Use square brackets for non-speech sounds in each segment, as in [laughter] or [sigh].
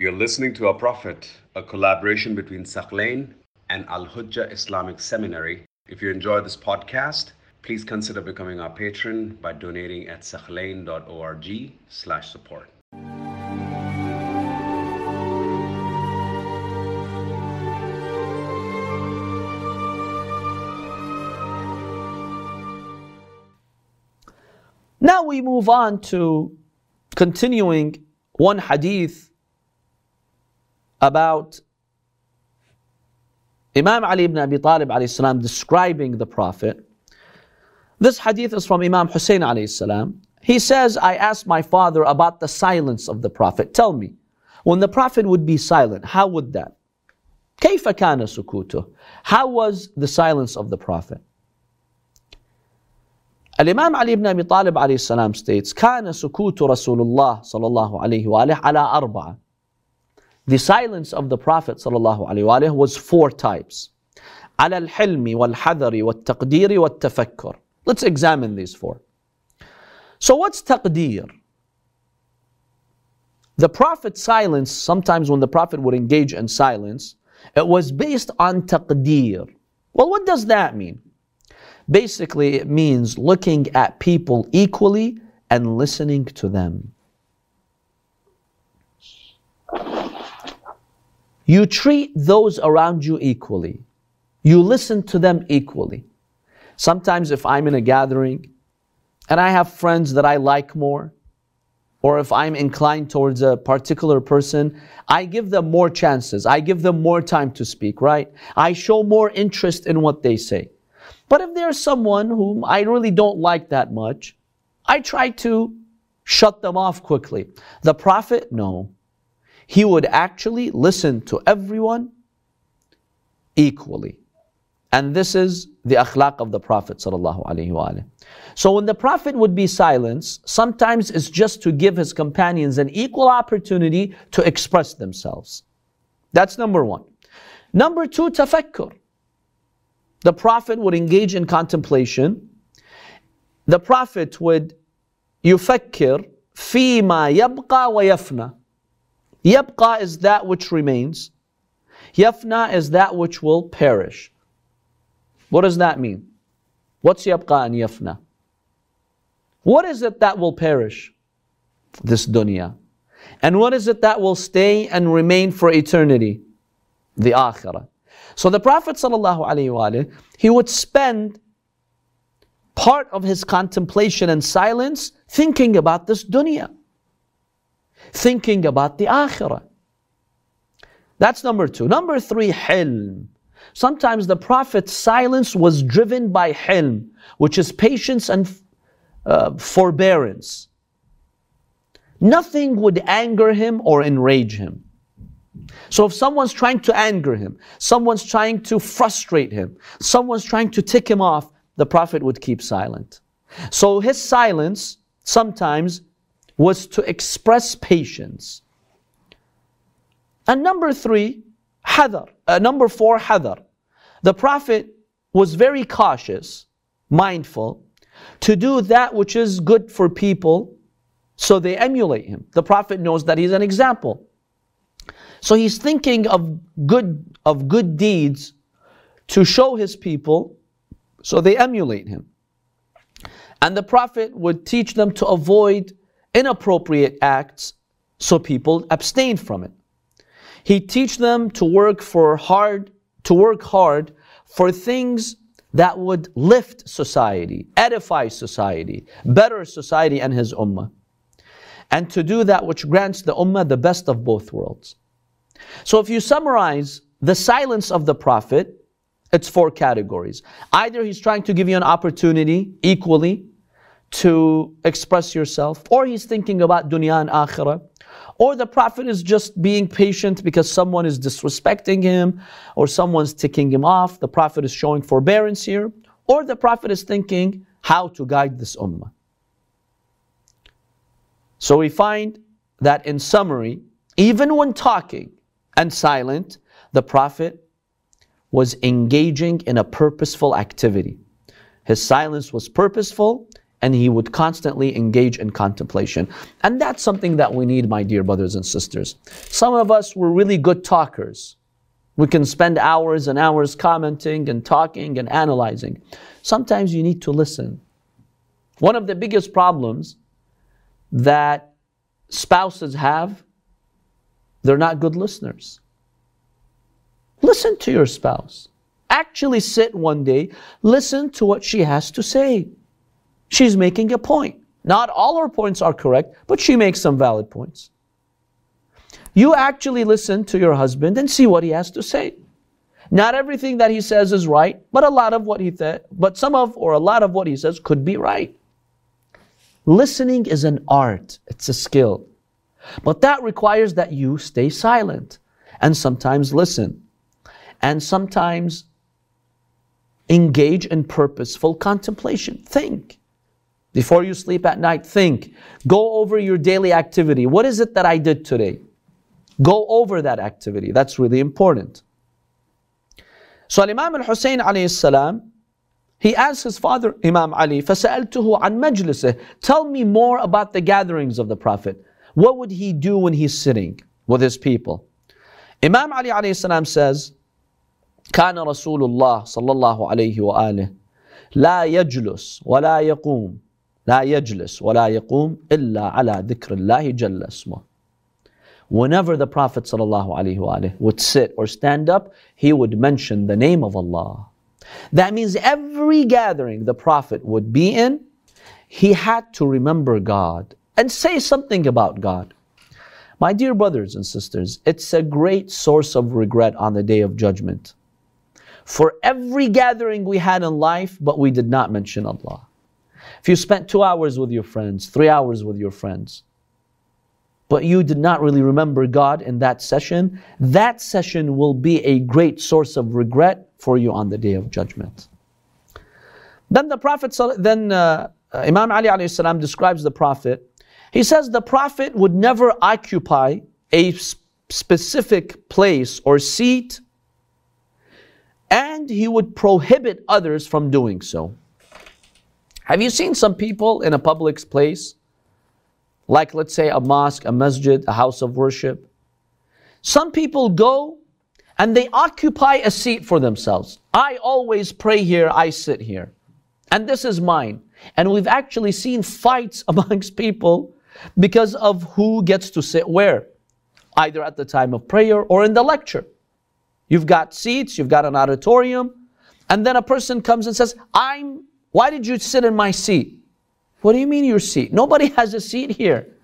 You're listening to Our Prophet, a collaboration between Thaqlain and Al Hujjah Islamic Seminary. If you enjoy this podcast, please consider becoming our patron by donating at thaqlain.org slash support. Now we move on to continuing one hadith about Imam Ali ibn Abi Talib alayhi salam describing the Prophet. This hadith is from Imam Hussein alayhi salam. He says, I asked my father about the silence of the Prophet. Tell me, when the Prophet would be silent, how would that? كيف كان سكوته? How was the silence of the Prophet? الإمام علي بن أبي طالب عليه السلام states كان سكوت رسول الله صلى الله عليه وآله على أربعة The silence of the Prophet صلى الله عليه وآله was four types على الحلم والحذر والتقدير والتفكر Let's examine these four. So what's taqdeer? The Prophet's silence, sometimes when the Prophet would engage in silence, it was based on taqdeer. Well, what does that mean? Basically, it means looking at people equally and listening to them. You treat those around you equally. You listen to them equally. Sometimes, if I'm in a gathering and I have friends that I like more, or if I'm inclined towards a particular person, I give them more chances. I give them more time to speak, right? I show more interest in what they say. But if there's someone whom I really don't like that much, I try to shut them off quickly. The Prophet, no he would actually listen to everyone equally. And this is the akhlaq of the Prophet. So when the Prophet would be silenced, sometimes it's just to give his companions an equal opportunity to express themselves. That's number one. Number two, tafakkur. The Prophet would engage in contemplation. The Prophet would yufakkir fima yabqa wa yafna. Yabqa is that which remains. Yafna is that which will perish. What does that mean? What's yabqa and yafna? What is it that will perish? This dunya. And what is it that will stay and remain for eternity? The akhirah. So the Prophet ﷺ, he would spend part of his contemplation and silence thinking about this dunya, thinking about the akhirah. That's number two. Number three, hilm. Sometimes the Prophet's silence was driven by hilm, which is patience and uh, forbearance. Nothing would anger him or enrage him. So if someone's trying to anger him, someone's trying to frustrate him, someone's trying to tick him off, the Prophet would keep silent. So his silence sometimes was to express patience. And number three, hadar. Uh, number four, hadar. The Prophet was very cautious, mindful, to do that which is good for people so they emulate him. The Prophet knows that he's an example. So he's thinking of good, of good deeds to show his people so they emulate him. And the Prophet would teach them to avoid inappropriate acts so people abstain from it. He'd teach them to work for hard, to work hard for things that would lift society, edify society, better society and his ummah. And to do that which grants the ummah the best of both worlds. So if you summarize the silence of the Prophet, it's four categories. Either he's trying to give you an opportunity equally to express yourself, or he's thinking about dunya and akhirah, or the Prophet is just being patient because someone is disrespecting him, or someone's ticking him off. The Prophet is showing forbearance here, or the Prophet is thinking how to guide this ummah. So we find that in summary, even when talking, and silent, the Prophet was engaging in a purposeful activity. His silence was purposeful and he would constantly engage in contemplation. And that's something that we need, my dear brothers and sisters. Some of us were really good talkers. We can spend hours and hours commenting and talking and analyzing. Sometimes you need to listen. One of the biggest problems that spouses have, they're not good listeners. Listen to your spouse. Actually sit one day, listen to what she has to say. She's making a point. Not all her points are correct, but she makes some valid points. You actually listen to your husband and see what he has to say. Not everything that he says is right, but a lot of what he said, but some of or a lot of what he says could be right. Listening is an art, it's a skill. But that requires that you stay silent and sometimes listen and sometimes engage in purposeful contemplation. Think. Before you sleep at night, think. Go over your daily activity. What is it that I did today? Go over that activity. That's really important. So Imam al-Hussein alayhi salam, he asked his father, Imam Ali, فَسَأَلْتُهُ عَنْ مَجْلِسِهِ Tell me more about the gatherings of the Prophet. What would he do when he's sitting with his people? Imam Ali alayhi salam says, كان رسول الله صلى الله عليه وآله لا يجلس ولا يقوم لا يجلس ولا يقوم إلا على ذكر الله جل اسمه Whenever the Prophet ﷺ would sit or stand up, he would mention the name of Allah. That means every gathering the Prophet would be in, he had to remember God and say something about God. My dear brothers and sisters, it's a great source of regret on the day of judgment. For every gathering we had in life, but we did not mention Allah. If you spent two hours with your friends, three hours with your friends, but you did not really remember God in that session, that session will be a great source of regret for you on the day of judgment. Then the Prophet, then uh, Imam Ali alayhi salam describes the Prophet. He says the Prophet would never occupy a specific place or seat, and he would prohibit others from doing so. Have you seen some people in a public place? like let's say a mosque, a masjid, a house of worship. Some people go and they occupy a seat for themselves. I always pray here, I sit here. And this is mine. And we've actually seen fights [laughs] amongst people because of who gets to sit where, either at the time of prayer or in the lecture. You've got seats, you've got an auditorium, and then a person comes and says, I'm, why did you sit in my seat? What do you mean your seat? Nobody [laughs] has a seat here.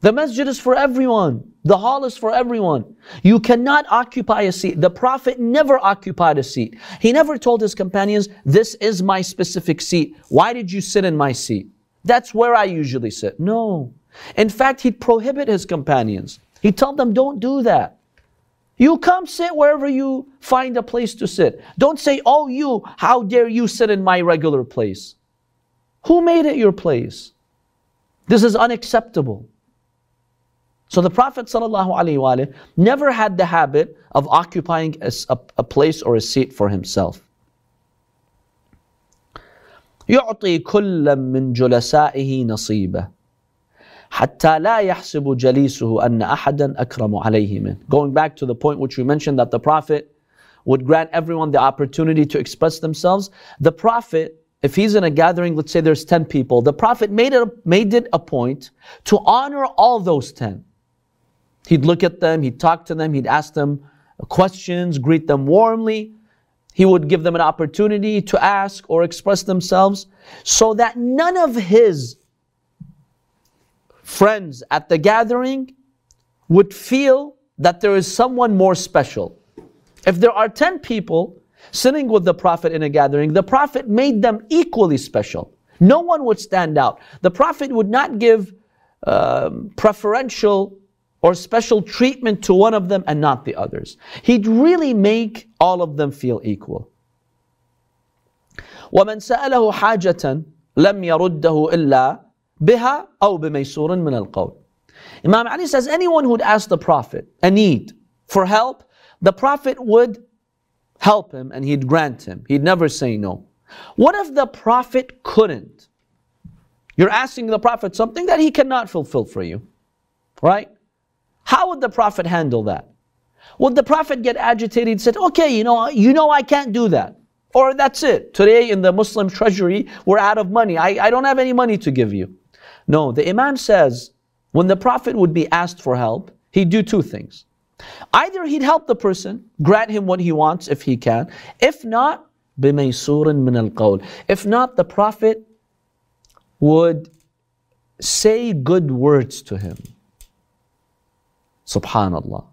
The masjid is for everyone. The hall is for everyone. You cannot occupy a seat. The Prophet never occupied a seat. He never told his companions, This is my specific seat. Why did you sit in my seat? That's where I usually sit. No. In fact, he'd prohibit his companions. He told them, Don't do that. You come sit wherever you find a place to sit. Don't say, Oh, you, how dare you sit in my regular place. Who made it your place? This is unacceptable. So the Prophet ﷺ never had the habit of occupying a, a, a place or a seat for himself. يعطي كل من جلسائه نصيبه حتى لا يحسب جليسه أن أحدا أكرم عليه منه. Going back to the point which we mentioned that the Prophet would grant everyone the opportunity to express themselves. The Prophet if he's in a gathering, let's say there's 10 people, the Prophet made it, made it a point to honor all those 10. He'd look at them, he'd talk to them, he'd ask them questions, greet them warmly. He would give them an opportunity to ask or express themselves so that none of his friends at the gathering would feel that there is someone more special. If there are 10 people, sitting with the Prophet in a gathering, the Prophet made them equally special. No one would stand out. The Prophet would not give um, preferential or special treatment to one of them and not the others. He'd really make all of them feel equal. ومن سأله حاجة لم يرده إلا بها أو بميسور من القول. Imam Ali says anyone who'd ask the Prophet a need for help, the Prophet would help him and he'd grant him. He'd never say no. What if the Prophet couldn't? You're asking the Prophet something that he cannot fulfill for you. Right? How would the Prophet handle that? Would the Prophet get agitated and said, okay, you know, you know I can't do that. Or that's it. Today in the Muslim treasury, we're out of money. I, I don't have any money to give you. No, the Imam says when the Prophet would be asked for help, he'd do two things. Either he'd help the person, grant him what he wants if he can. If not, بِمَيْسُورٍ مِنَ الْقَوْلِ If not, the Prophet would say good words to him. Subhanallah.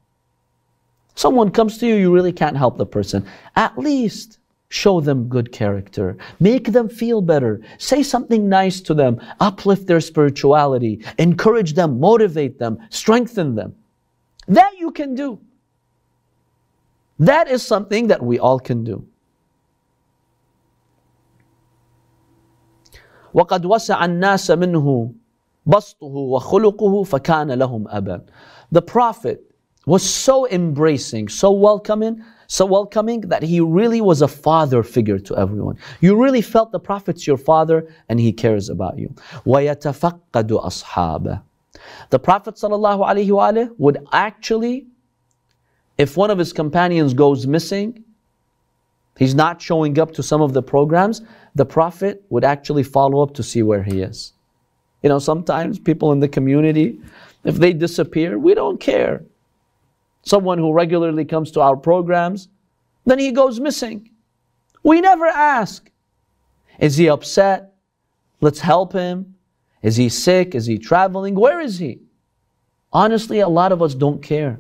Someone comes to you, you really can't help the person. At least show them good character. Make them feel better. Say something nice to them. Uplift their spirituality. Encourage them, motivate them, strengthen them. That you can do. That is something that we all can do. وقد وسع الناس منه بسطه وخلقه فكان لهم أبا. The Prophet was so embracing, so welcoming, so welcoming that he really was a father figure to everyone. You really felt the Prophet's your father and he cares about you. وَيَتَفَقَّدُ أَصْحَابَهُ The Prophet ﷺ would actually, if one of his companions goes missing, he's not showing up to some of the programs, the Prophet would actually follow up to see where he is. You know, sometimes people in the community, if they disappear, we don't care someone who regularly comes to our programs, then he goes missing. We never ask. Is he upset? Let's help him. Is he sick? Is he traveling? Where is he? Honestly, a lot of us don't care.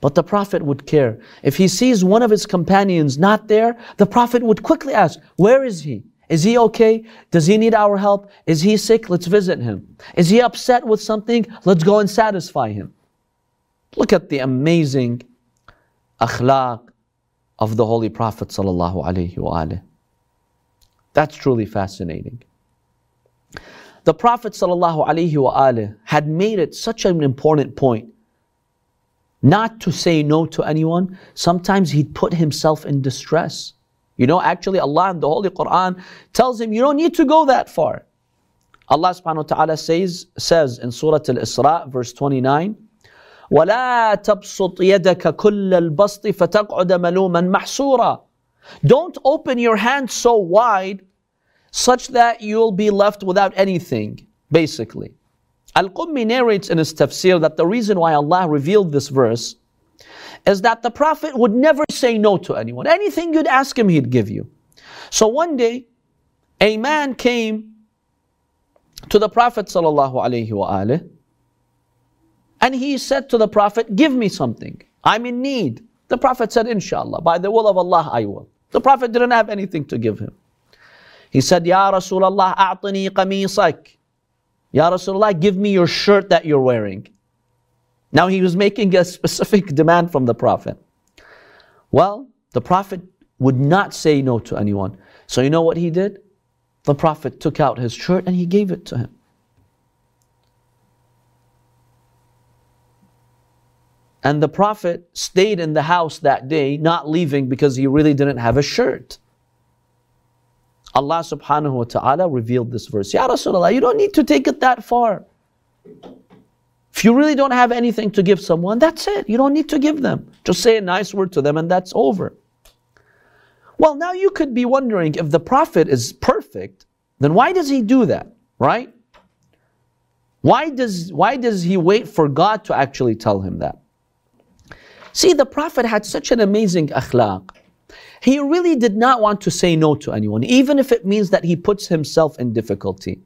But the Prophet would care. If he sees one of his companions not there, the Prophet would quickly ask, Where is he? Is he okay? Does he need our help? Is he sick? Let's visit him. Is he upset with something? Let's go and satisfy him. Look at the amazing akhlaq of the Holy Prophet sallallahu alaihi wasallam. That's truly fascinating. The Prophet sallallahu alaihi wasallam had made it such an important point not to say no to anyone. Sometimes he'd put himself in distress. You know, actually, Allah in the Holy Quran tells him, You don't need to go that far. Allah subhanahu wa ta'ala says, says in Surah Al Isra, verse 29, ولا تبسط يدك كل البسط فتقعد ملوما محسورا Don't open your hand so wide such that you'll be left without anything, basically. Al-Qummi narrates in his tafsir that the reason why Allah revealed this verse is that the Prophet would never say no to anyone. Anything you'd ask him, he'd give you. So one day, a man came to the Prophet sallallahu alaihi wasallam and he said to the Prophet, Give me something. I'm in need. The Prophet said, Inshallah, by the will of Allah, I will. The Prophet didn't have anything to give him. He said, Ya Rasulullah, a'tani qamisak. Ya Rasulullah, give me your shirt that you're wearing. Now he was making a [laughs] specific demand from the Prophet. Well, the Prophet would not say no to anyone. So you know what he did? The Prophet took out his shirt and he gave it to him. And the Prophet stayed in the house that day, not leaving because he really didn't have a shirt. Allah subhanahu wa ta'ala revealed this verse. Ya Rasulullah, you don't need to take it that far. If you really don't have anything to give someone, that's it. You don't need to give them. Just say a nice word to them and that's over. Well, now you could be wondering if the Prophet is perfect, then why does he do that? Right? Why does, why does he wait for God to actually tell him that? See, the Prophet had such an amazing akhlaq. He really did not want to say no to anyone, even if it means that he puts himself in difficulty.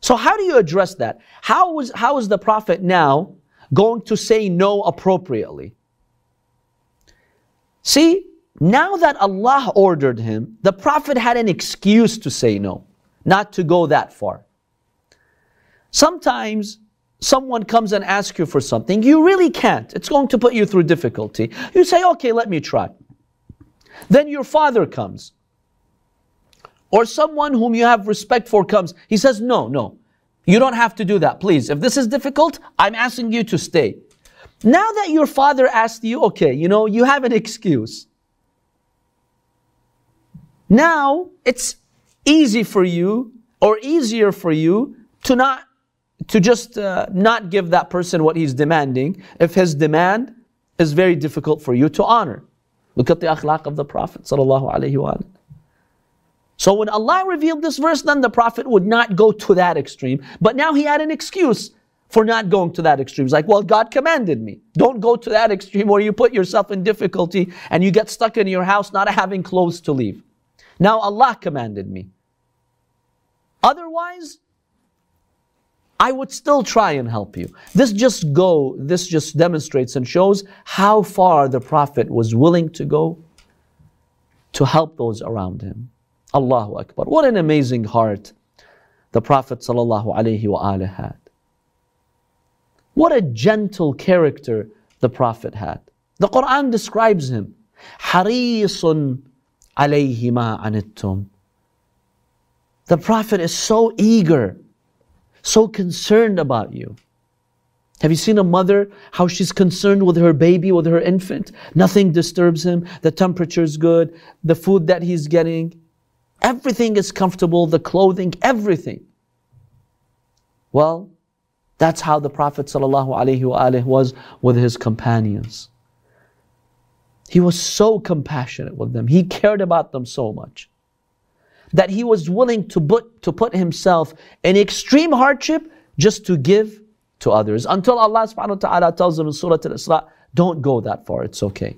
So, how do you address that? How is, how is the Prophet now going to say no appropriately? See, now that Allah ordered him, the Prophet had an excuse to say no, not to go that far. Sometimes someone comes and asks you for something, you really can't. It's going to put you through difficulty. You say, okay, let me try. Then your father comes. Or someone whom you have respect for comes. He says, no, no, you don't have to do that, please. If this is difficult, I'm asking you to stay. Now that your father asked you, okay, you know, you have an excuse. Now it's easy for you or easier for you to not to just uh, not give that person what he's demanding if his demand is very difficult for you to honor. Look at the akhlaq of the Prophet. So when Allah revealed this verse, then the Prophet would not go to that extreme. But now he had an excuse for not going to that extreme. He's like, well, God commanded me. Don't go to that extreme where you put yourself in difficulty and you get stuck in your house not having clothes to leave. Now Allah commanded me. Otherwise, I would still try and help you. This just go, this just demonstrates and shows how far the Prophet was willing to go to help those around him. Allahu Akbar. What an amazing heart the Prophet ﷺ had. What a gentle character the Prophet had. The Quran describes him. Harisun alayhi ma anittum. The Prophet is so eager, so concerned about you. Have you seen a mother, how she's concerned with her baby, with her infant? Nothing disturbs him. The temperature is good. The food that he's getting. Everything is comfortable, the clothing, everything. Well, that's how the Prophet ﷺ was with his companions. He was so compassionate with them. He cared about them so much that he was willing to put, to put himself in extreme hardship just to give to others. Until Allah subhanahu wa ta'ala tells him in Surah Al-Isra, don't go that far, it's okay.